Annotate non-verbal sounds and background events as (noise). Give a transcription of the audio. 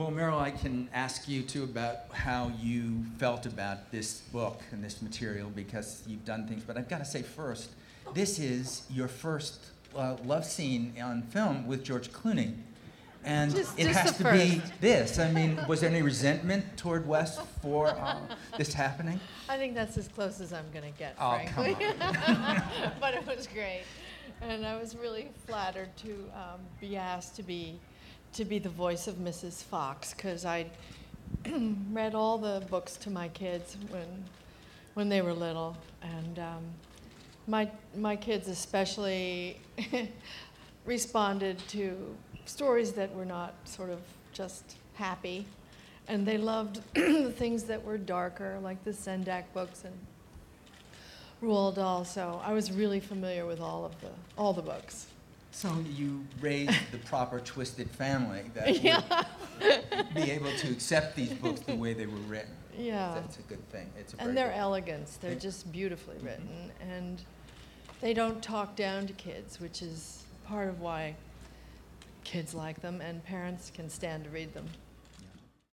Well, Meryl, I can ask you too about how you felt about this book and this material because you've done things. But I've got to say first, this is your first uh, love scene on film with George Clooney. And Just- it just has to be this. I mean, (laughs) was there any resentment toward Wes for uh, this happening? I think that's as close as I'm going to get, Oh, come frankly. (laughs) but it was great, and I was really flattered to um, be asked to be to be the voice of Mrs. Fox because I (clears throat) read all the books to my kids when when they were little, and um, my my kids especially (laughs) responded to stories that were not sort of just happy, and they loved (clears throat) the things that were darker, like the Sendak books and Roald Dahl. So I was really familiar with all of the all the books. So you raised the proper twisted family that (laughs) Yeah. would be able to accept these books the way they were written. Yeah. That's a good thing. It's a And their good- elegance, they're just beautifully Mhm. written, and they don't talk down to kids, which is part of why kids like them and parents can stand to read them.